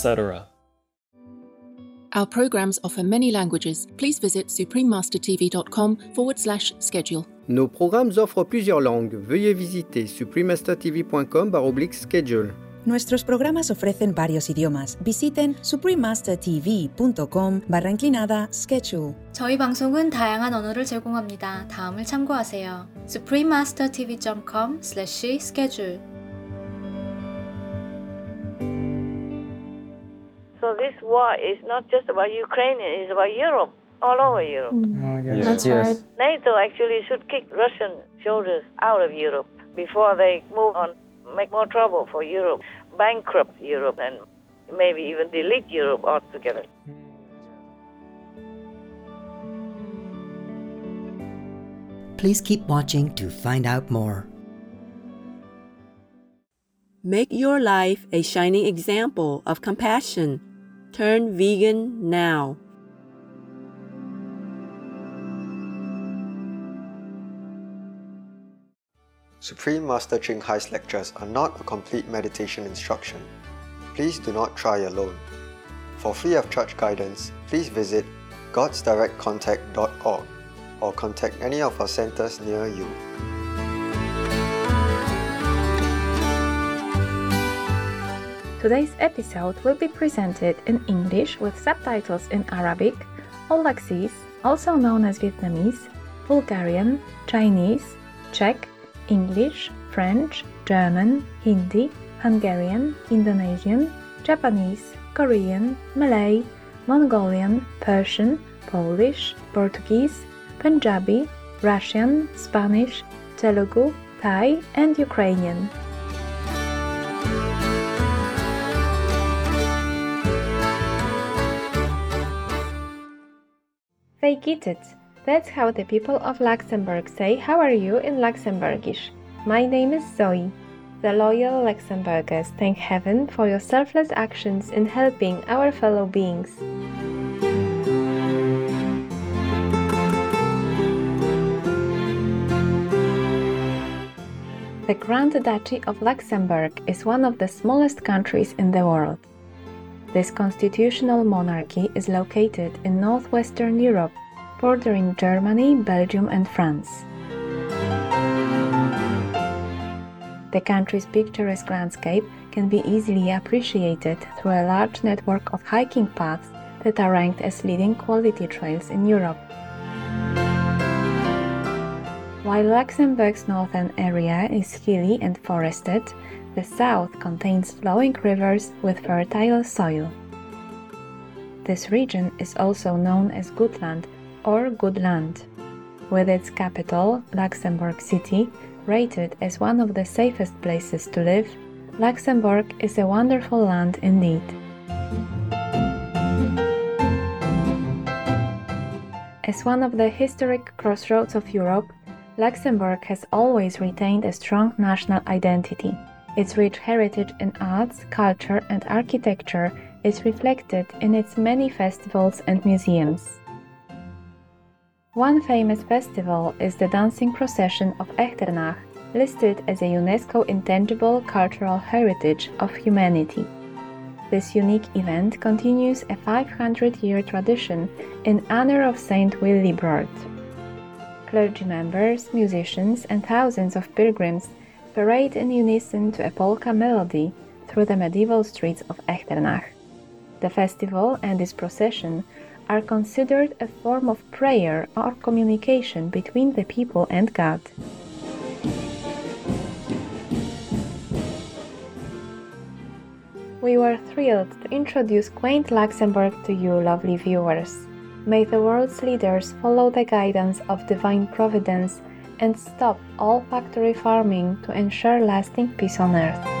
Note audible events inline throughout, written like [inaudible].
etc. Our programs offer many languages. Please visit suprememastertv.com forward slash schedule. Nos programmes offrent plusieurs langues. Veuillez visiter suprememastertv.com schedule. Nuestros programas ofrecen varios idiomas. Visiten suprememastertv.com barra inclinada schedule. 저희 방송은 다양한 언어를 제공합니다. 다음을 참고하세요. suprememastertv.com/schedule So this war is not just about Ukraine, it's about Europe, all over mm. Europe. Oh, yes. That's yes. right. NATO actually should kick Russian soldiers out of Europe before they move on, make more trouble for Europe, bankrupt Europe, and maybe even delete Europe altogether. Please keep watching to find out more. Make your life a shining example of compassion. Turn vegan now. Supreme Master Ching Hai's lectures are not a complete meditation instruction. Please do not try alone. For free of charge guidance, please visit godsdirectcontact.org or contact any of our centers near you. Today's episode will be presented in English with subtitles in Arabic, Aulacese, also known as Vietnamese, Bulgarian, Chinese, Czech, English, French, German, Hindi, Hungarian, Indonesian, Japanese, Korean, Malay, Mongolian, Persian, Polish, Portuguese, Punjabi, Russian, Spanish, Telugu, Thai, and Ukrainian. They get. That's how the people of Luxembourg say how are you in Luxembourgish. My name is Zoe. The loyal Luxembourgers thank heaven for your selfless actions in helping our fellow beings. The Grand Duchy of Luxembourg is one of the smallest countries in the world. This constitutional monarchy is located in northwestern Europe, bordering Germany, Belgium, and France. The country's picturesque landscape can be easily appreciated through a large network of hiking paths that are ranked as leading quality trails in Europe. While Luxembourg's northern area is hilly and forested, the south contains flowing rivers with fertile soil. This region is also known as Gutland or good land, with its capital, Luxembourg City, rated as one of the safest places to live. Luxembourg is a wonderful land indeed. As one of the historic crossroads of Europe, Luxembourg has always retained a strong national identity. Its rich heritage in arts, culture, and architecture is reflected in its many festivals and museums. One famous festival is the Dancing Procession of Echternach, listed as a UNESCO Intangible Cultural Heritage of Humanity. This unique event continues a 500 year tradition in honor of Saint Willibrord. Clergy members, musicians, and thousands of pilgrims parade in unison to a polka melody through the medieval streets of Echternach. The festival and its procession are considered a form of prayer or communication between the people and God. We were thrilled to introduce quaint Luxembourg to you, lovely viewers. May the world's leaders follow the guidance of divine providence and stop all factory farming to ensure lasting peace on earth.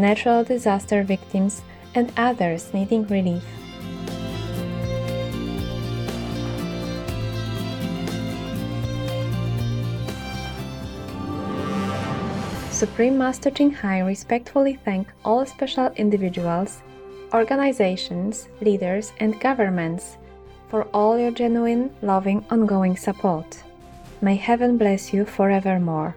natural disaster victims, and others needing relief. Supreme Master Ching Hai respectfully thank all special individuals, organizations, leaders, and governments for all your genuine, loving, ongoing support. May heaven bless you forevermore.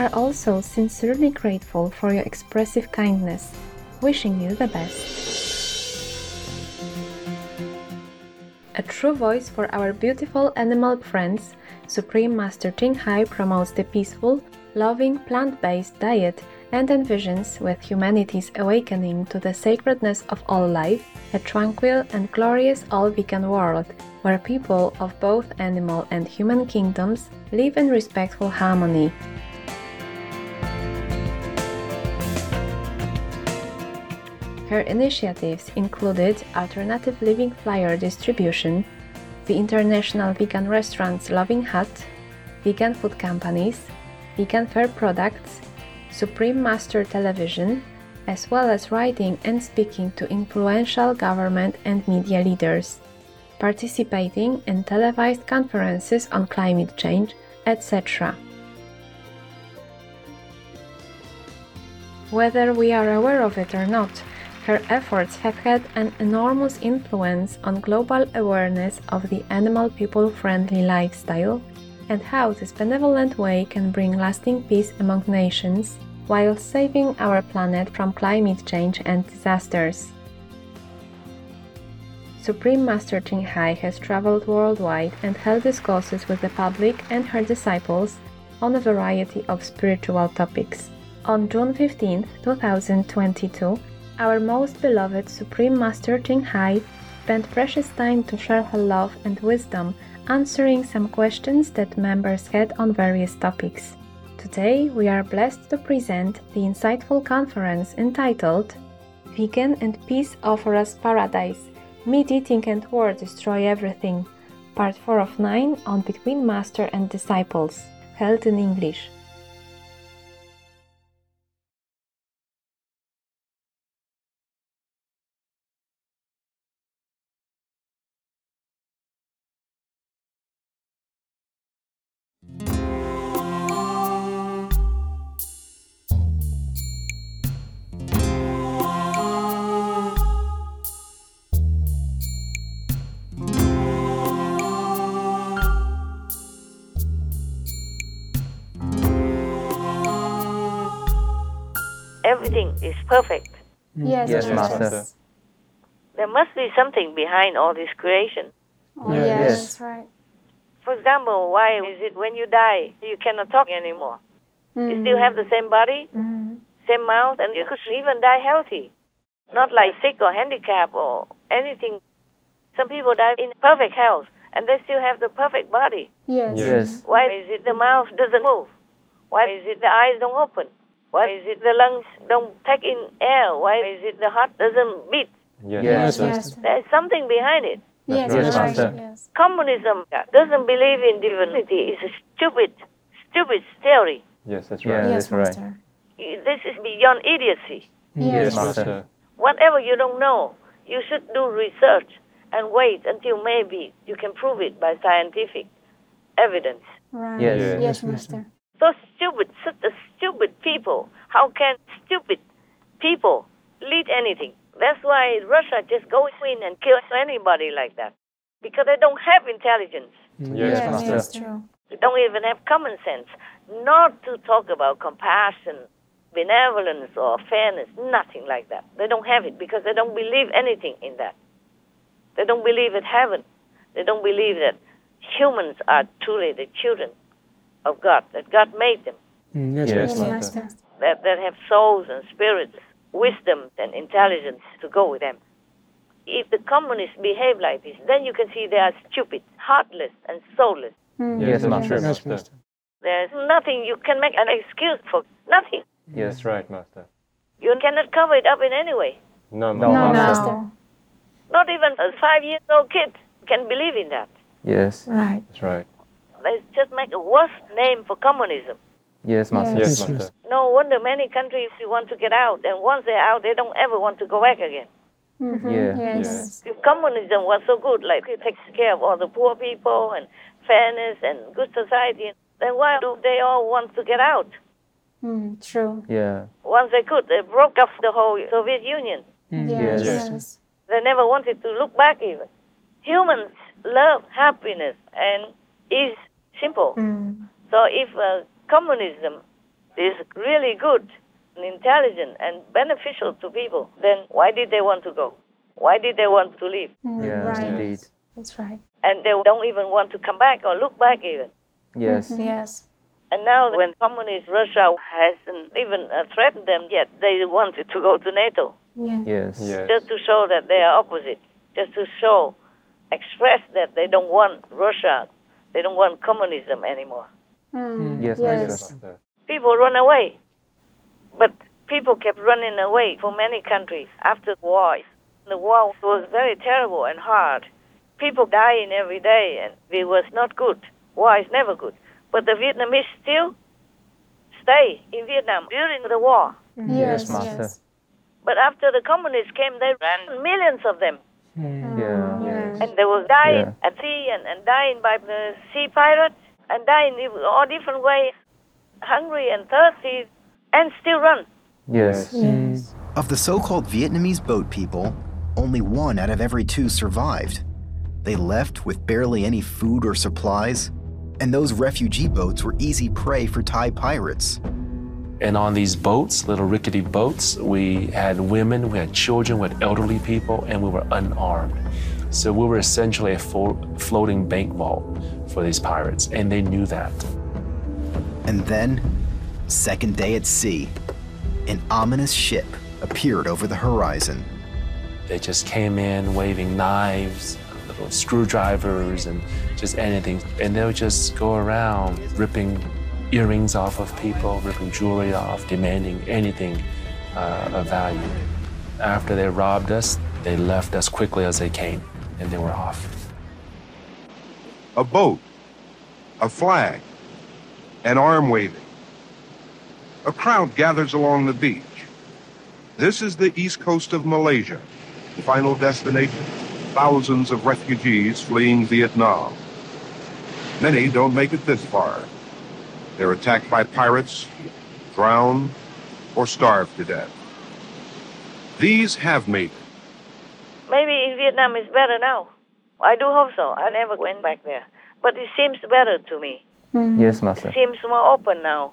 are also sincerely grateful for your expressive kindness, wishing you the best. A true voice for our beautiful animal friends, Supreme Master Ching Hai promotes the peaceful, loving plant based diet and envisions with humanity's awakening to the sacredness of all life a tranquil and glorious all vegan world where people of both animal and human kingdoms live in respectful harmony. Her initiatives included alternative living flyer distribution, the International Vegan Restaurants Loving Hut, vegan food companies, vegan fair products, Supreme Master Television, as well as writing and speaking to influential government and media leaders, participating in televised conferences on climate change, etc. Whether we are aware of it or not, her efforts have had an enormous influence on global awareness of the animal people friendly lifestyle and how this benevolent way can bring lasting peace among nations while saving our planet from climate change and disasters. Supreme Master Ching Hai has traveled worldwide and held discourses with the public and her disciples on a variety of spiritual topics. On June 15, 2022, our most beloved Supreme Master Ching Hai spent precious time to share her love and wisdom answering some questions that members had on various topics. Today, we are blessed to present the insightful conference entitled Vegan and Peace Offer Us Paradise Meat Eating and War Destroy Everything, Part 4 of 9 on Between Master and Disciples, held in English. Everything is perfect. Yes, Yes, Master. Master. There must be something behind all this creation. Oh, yes, Yes. that's right. For example, why is it when you die you cannot talk anymore? You Mm. still have the same body, Mhm. same mouth, and you could even die healthy, not like sick or handicapped or anything. Some people die in perfect health and they still have the perfect body. Yes. Yes. Why is it the mouth doesn't move? Why is it the eyes don't open? Why is it the lungs don't take in air? Why is it the heart doesn't beat? Yes, Yes, Master. Master. There's something behind it. Yes, Yes, right. Master. Yes. Communism doesn't believe in divinity. It's a stupid, stupid theory. Yes, that's right. Yes, that's right. Master. This is beyond idiocy. Yes, Yes, Master. Whatever you don't know, you should do research and wait until maybe you can prove it by scientific evidence. Right. Yes. Yes. Yes, Master. So stupid, such a stupid people. How can stupid people lead anything? That's why Russia just goes in and kills anybody like that. Because they don't have intelligence. Mm, yes, yes, that's true. They don't even have common sense. Not to talk about compassion, benevolence, or fairness. Nothing like that. They don't have it because they don't believe anything in that. They don't believe in heaven. They don't believe that humans are truly the children of God, that God made them, Yes, Yes, Master. Master. that, that have souls and spirits, wisdom and intelligence to go with them. If the communists behave like this, then you can see they are stupid, heartless, and soulless. Mm. Yes, Yes, Master. Master. Master. There's nothing you can make an excuse for. Nothing. Yes, right, Master. You cannot cover it up in any way. No, No, No, Master. Master. Master. Not even a five years old kid can believe in that. Yes, Right. that's right. They just make a worse name for communism. Yes, Master. Yes. Yes, Master. No wonder many countries want to get out, and once they're out, they don't ever want to go back again. Yeah. Yes. If communism was so good, like it takes care of all the poor people and fairness and good society, then why do they all want to get out? Mm, true. Yeah. Once they could, they broke up the whole Soviet Union. Yes. Yes. Yes. They never wanted to look back even. Humans love happiness and is simple. Mm. So if uh, communism is really good and intelligent and beneficial to people, then why did they want to go? Why did they want to leave? Mm, Yes, right. indeed. That's right. And they don't even want to come back or look back even. Yes. Yes. And now, when communist Russia hasn't even uh, threatened them yet, they wanted to go to NATO Yeah. Yes. Yes. just to show that they are opposite, just to show, express that they don't want Russia, they don't want communism anymore. Mm, Yes, yes. Master. People run away, but people kept running away from many countries after the war. The war was very terrible and hard. People dying every day, and it was not good. War is never good. But the Vietnamese still stay in Vietnam during the war. Hmm. Yes. Master. Yes. But after the communists came, they ran millions of them. Hmm, yeah. Yes. And they were dying Yeah. at sea and, and dying by the sea pirates and dying in all different ways, hungry and thirsty, and still run. Yes. Yes. Of the so called Vietnamese boat people, only one out of every two survived. They left with barely any food or supplies, and those refugee boats were easy prey for Thai pirates. And on these boats, little rickety boats, we had women, we had children, we had elderly people, and we were unarmed. So we were essentially a floating bank vault for these pirates, and they knew that. And then, second day at sea, an ominous ship appeared over the horizon. They just came in waving knives, little screwdrivers, and just anything. And they would just go around ripping earrings off of people, ripping jewelry off, demanding anything uh, of value. After they robbed us, they left as quickly as they came, and they were off. a boat, a flag, an arm waving. A crowd gathers along the beach. This is the east coast of Malaysia, the final destination. Thousands of refugees fleeing Vietnam. Many don't make it this far. They're attacked by pirates, drowned, or starve to death. These have made it. Maybe in Vietnam it's better now. I do hope so. I never went back there. But it seems better to me. Mm. Yes, Master. It seems more open now.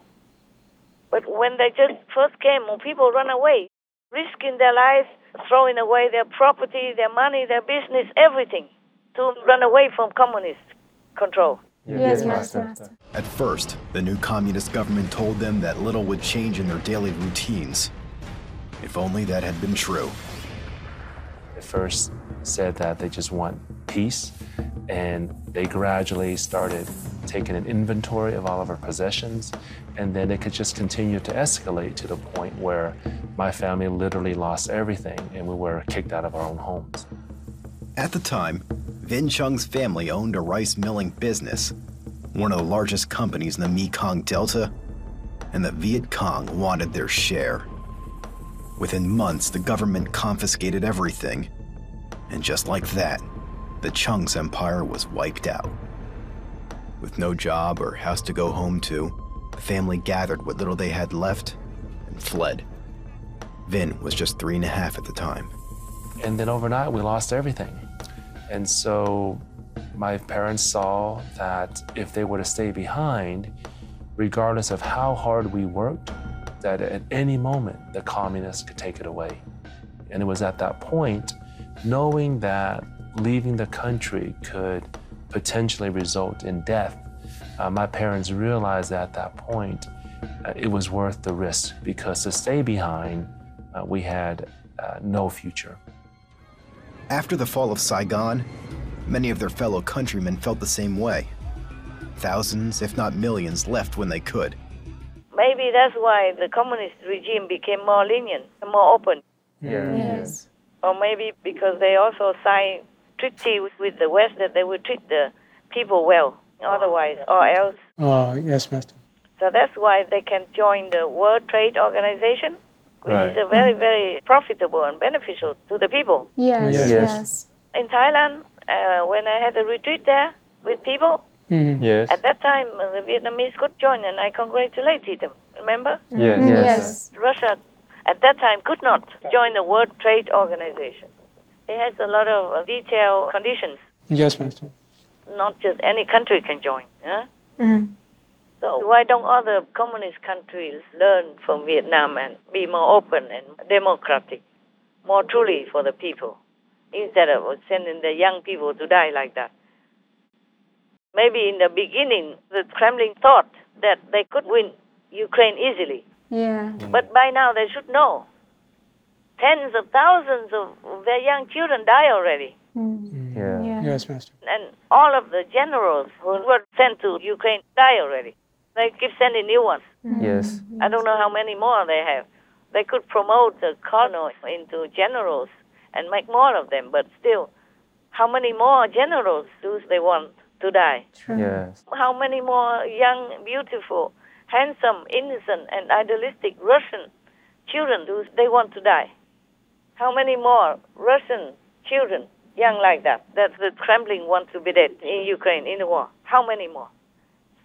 But when they just first came, people run away, risking their lives, throwing away their property, their money, their business, everything, to run away from communist control. Yes, Master. At first, the new communist government told them that little would change in their daily routines. If only that had been true. First said that they just want peace, and they gradually started taking an inventory of all of our possessions, and then it could just continue to escalate to the point where my family literally lost everything and we were kicked out of our own homes. At the time, Vinh Chung's family owned a rice milling business, one of the largest companies in the Mekong Delta, and the Viet Cong wanted their share. Within months, the government confiscated everything, and just like that, the Chung's empire was wiped out. With no job or house to go home to, the family gathered what little they had left and fled. Vinh was just three and a half at the time. And then overnight, we lost everything. And so my parents saw that if they were to stay behind, regardless of how hard we worked, that at any moment the communists could take it away. And it was at that point, knowing that leaving the country could potentially result in death, uh, my parents realized at that point uh, it was worth the risk because to stay behind, uh, we had uh, no future. After the fall of Saigon, many of their fellow countrymen felt the same way. Thousands, if not millions, left when they could. Maybe that's why the communist regime became more lenient, and more open. Yes. Or maybe because they also signed treaty with, with the West that they would treat the people well, otherwise, or else Uh, yes, Master. So that's why they can join the World Trade Organization, which Right. is a very, very profitable and beneficial to the people. Yes, Yes. yes. In Thailand, uh, when I had a retreat there with people, Yes. at that time uh, the Vietnamese could join, and I congratulated them. Remember? Yes. Mhm. Yes. Yes. Russia at that time could not join the World Trade Organization. It has a lot of uh, detailed conditions. Yes, Master. Not just any country can join. Yeah? Mm. So why don't other communist countries learn from Vietnam and be more open and democratic, more truly for the people, instead of sending the young people to die like that? Maybe in the beginning, the Kremlin thought that they could win Ukraine easily. Yeah. But by now they should know. Tens of thousands of their young children die already. Mm. Yeah. Yeah. Yes, Master. And all of the generals who were sent to Ukraine die already. They keep sending new ones. Yes. I don't know how many more they have. They could promote the colonels into generals and make more of them, but still, how many more generals do they want to die? True. Yes. How many more young, beautiful, handsome, innocent, and idealistic Russian children do they want to die? How many more Russian children, young like that, that the Kremlin want to be dead in Ukraine in the war? How many more?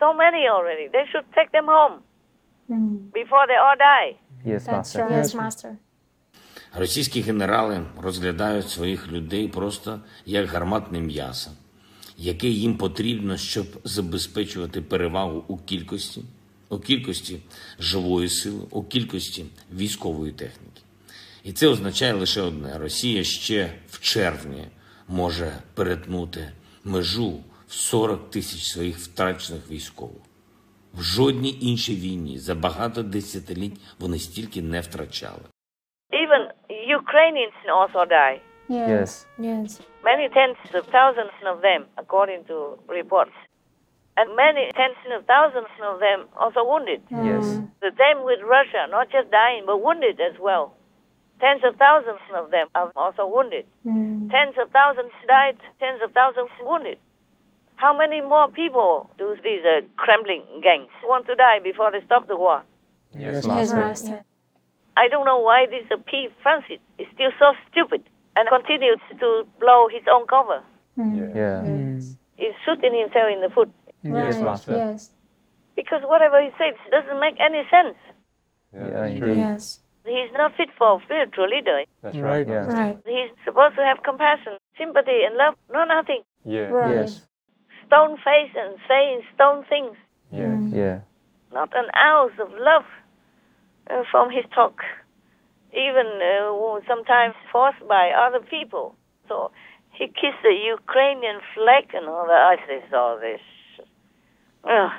So many already. They should take them home Mm. before they all die. Yes, That's Master. right. Yes, Master. Російські генерали розглядають своїх людей просто як гарматне м'ясо, яке їм потрібно, щоб забезпечувати перевагу у кількості, У кількості живої сили, у кількості військової техніки. І це означає лише одне: Росія ще в червні може перетнути межу в 40 тисяч своїх втрачених військових. В жодній іншій війні за багато десятиліть вони стільки не втрачали. Even Ukrainians also die. Yes. Yes. Yes. Many tens of thousands of them, according to reports. And many tens of thousands of them also wounded. Yes. The same with Russia, not just dying, but wounded as well. Tens of thousands of them are also wounded. Mm. Tens of thousands died, tens of thousands wounded. How many more people do these uh, Kremlin gangs want to die before they stop the war? Yes, Yes, Master. Master. I don't know why this uh, P. Francis is still so stupid and continues to blow his own cover. Mm. Yeah. He's shooting himself in the foot Yes, Right. Master. Yes. because whatever he says doesn't make any sense. Yeah, indeed. Yes. He's not fit for a spiritual leader. That's Right. right. Yeah. Right. He's supposed to have compassion, sympathy, and love. No, nothing. Yeah. Right. Yes. Stone face and saying stone things. Yeah. Yeah. Not an ounce of love uh, from his talk. Even uh, sometimes forced by other people. So he kissed the Ukrainian flag and all that. I say, all this. Ugh.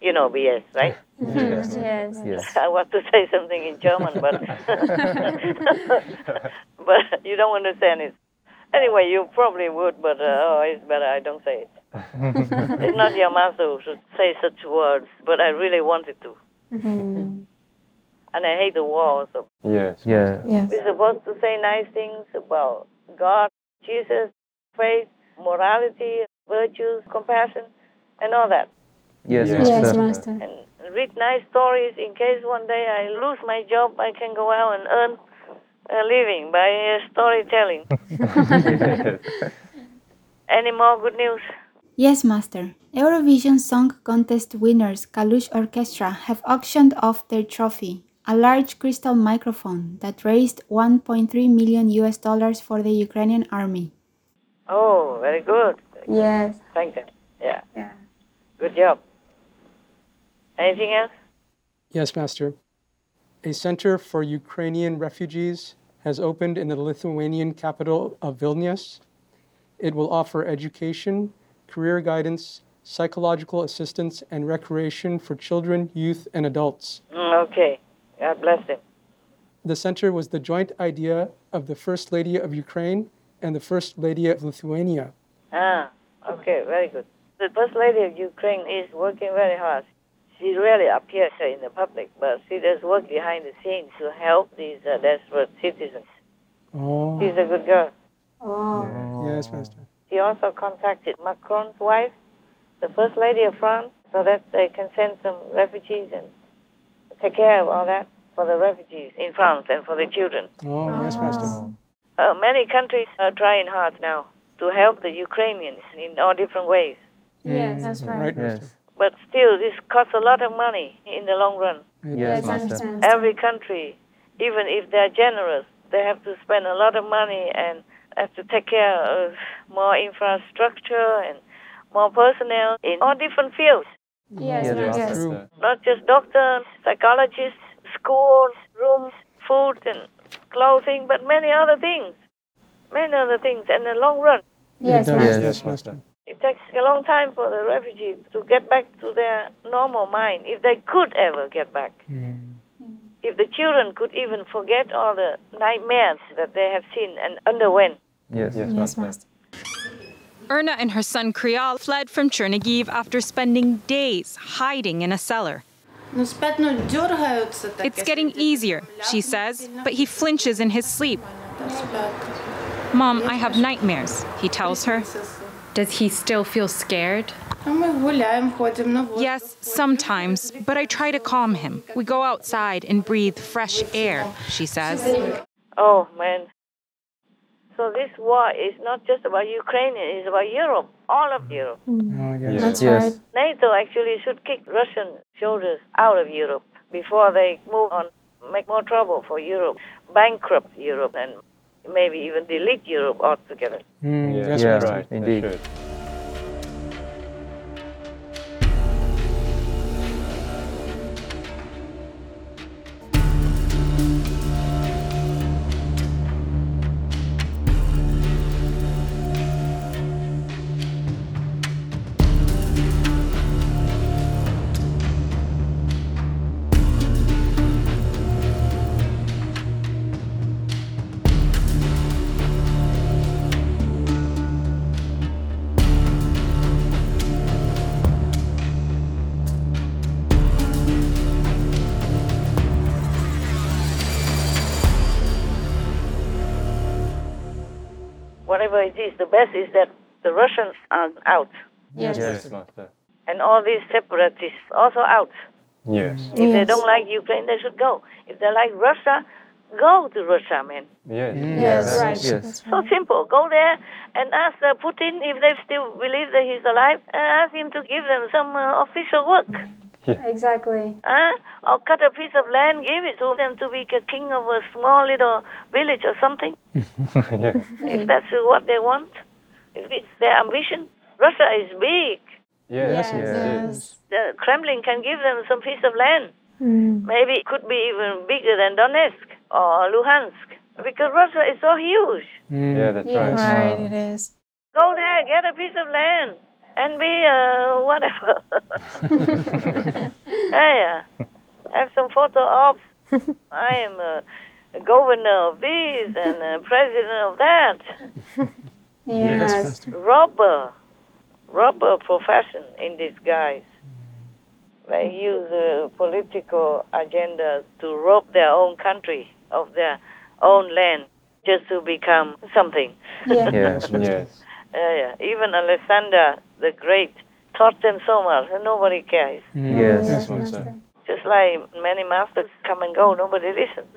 you know BS, right? Yes. [laughs] Yes. Yes. I want to say something in German, but [laughs] but you don't understand it. Anyway, you probably would, but uh, oh, it's better I don't say it. [laughs] it's not your master who should say such words, but I really wanted to, Mm. and I hate the war also. Yes. Yeah. Yes. We're supposed to say nice things about God, Jesus, faith, morality, virtues, compassion, and all that. Yes, Yes, Master. Master. And read nice stories in case one day I lose my job, I can go out and earn a living by uh, storytelling. [laughs] Any more good news? Yes, Master. Eurovision Song Contest winners Kalush Orchestra have auctioned off their trophy, a large crystal microphone that raised 1.3 million US dollars for the Ukrainian army. Oh, very good. Yes. Thank them. Yeah, Yeah. good job. Anything else? Yes, Master. A center for Ukrainian refugees has opened in the Lithuanian capital of Vilnius. It will offer education, career guidance, psychological assistance, and recreation for children, youth, and adults. Mm, okay. God bless them. The center was the joint idea of the First Lady of Ukraine and the First Lady of Lithuania. Ah, okay, very good. The First Lady of Ukraine is working very hard. She rarely appears in the public, but she does work behind the scenes to help these uh, desperate citizens. Oh. She's a good girl. Oh. Yes, Master. She also contacted Macron's wife, the First Lady of France, so that they can send some refugees and take care of all that for the refugees in France and for the children. Oh, yes, Master. Uh, many countries are trying hard now to help the Ukrainians in all different ways. Yes, that's right. Right, Yes. Master. But still, this costs a lot of money in the long run. Yes, I Master. Every country, even if they're generous, they have to spend a lot of money and have to take care of more infrastructure and more personnel in all different fields. Yes, Yes, yes. Master. True. Not just doctors, psychologists, schools, rooms, food, and clothing, but many other things. Many other things in the long run. Yes, It does. Master. Yes, Master. It takes a long time for the refugees to get back to their normal mind, if they could ever get back. Mm. If the children could even forget all the nightmares that they have seen and underwent. Yes, yes, Yes, Master. Master. Erna and her son Krial fled from Chernihiv after spending days hiding in a cellar. It's getting easier, she says, but he flinches in his sleep. Mom, I have nightmares, he tells her. Does he still feel scared? Yes, sometimes, but I try to calm him. We go outside and breathe fresh air, she says. Oh, man. So this war is not just about Ukraine, it's about Europe, all of Europe. Mm. Oh, yes. That's Yes. right. NATO actually should kick Russian soldiers out of Europe before they move on, make more trouble for Europe, bankrupt Europe, and maybe even delete Europe altogether. Mm, yes, Yeah, Master. indeed. Whatever it is, the best is that the Russians are out, Yes. Yes, Master. and all these separatists also out. Yes. If they don't like Ukraine, they should go. If they like Russia, go to Russia, man. Yes. Yes, right. Yes. So simple. Go there and ask uh, Putin if they still believe that he's alive, and ask him to give them some uh, official work. Exactly. Huh? Or cut a piece of land, give it to them to be a king of a small little village or something, [laughs] yes. if that's what they want, if it's their ambition. Russia is big. Yes. Yes. yes. The Kremlin can give them some piece of land. Mm. Maybe it could be even bigger than Donetsk or Luhansk, because Russia is so huge. Mm. Yeah, that's Yes. right. Right, it is. Go there, get a piece of land, and be uh, whatever. [laughs] yeah, uh, have some photo ops. [laughs] I am a, a governor of this and a president of that. Yes. Robber, robber profession in disguise. They use a political agenda to rob their own country of their own land just to become something. Yeah. [laughs] Yes. Yes. Yeah, yeah. Even Alexander the Great taught them so much, and nobody cares. Mm. Yes. Yes, Master. Master. Just like many masters come and go, nobody listens.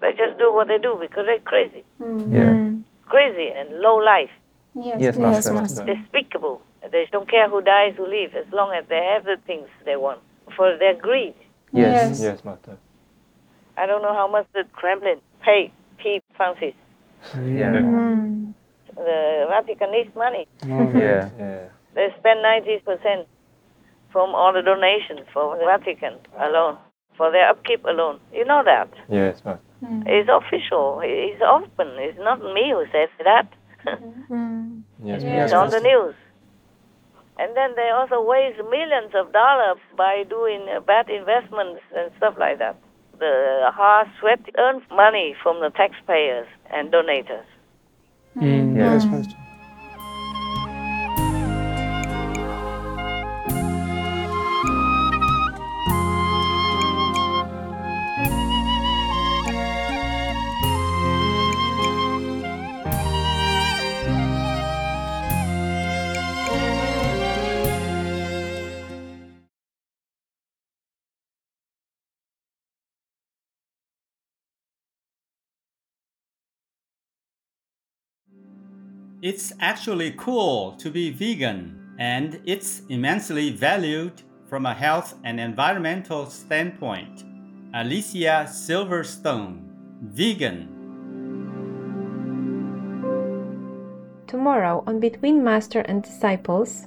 They just do what they do because they're crazy, Mm. crazy and low life, Yes, Yes, yes, Master. Master. despicable. They don't care who dies, who lives, as long as they have the things they want for their greed. Yes. Yes. Yes, Master. I don't know how much the Kremlin paid Pope Francis. Yeah. Mm. The Vatican needs money. Oh, Yeah. Yeah. They spend 90% from all the donations for the Vatican alone, for their upkeep alone. You know that. Yes, Master. It's official. It's open. It's not me who says that. Mm. Yes, it's on the news. And then they also waste millions of dollars by doing uh, bad investments and stuff like that. The hard sweat earn money from the taxpayers and donators. Mm. Yes, Master. It's actually cool to be vegan, and it's immensely valued from a health and environmental standpoint. Alicia Silverstone, vegan. Tomorrow on Between Master and Disciples,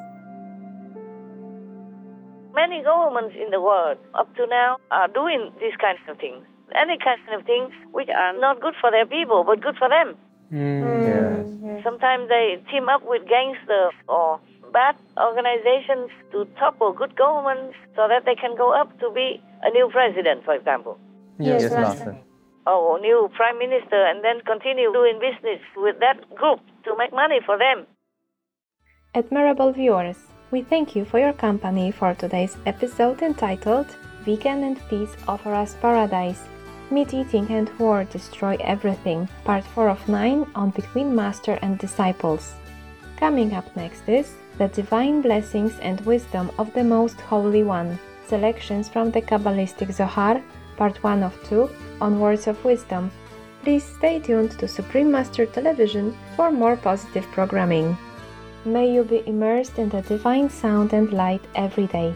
Many governments in the world up to now are doing these kinds of things. Any kind of things which are not good for their people but good for them. Mm. Yes. Sometimes they team up with gangsters or bad organizations to topple good governments so that they can go up to be a new president, for example. Yes, Yes, Master. Or new prime minister and then continue doing business with that group to make money for them. admirable viewers, we thank you for your company for today's episode entitled Vegan and Peace Offer Us Paradise. Meat eating and war destroy everything. Part 4 of 9 on Between Master and Disciples. Coming up next is The Divine Blessings and Wisdom of the Most Holy One. Selections from the Kabbalistic Zohar, Part 1 of 2 on Words of Wisdom. Please stay tuned to Supreme Master Television for more positive programming. May you be immersed in the divine sound and light every day.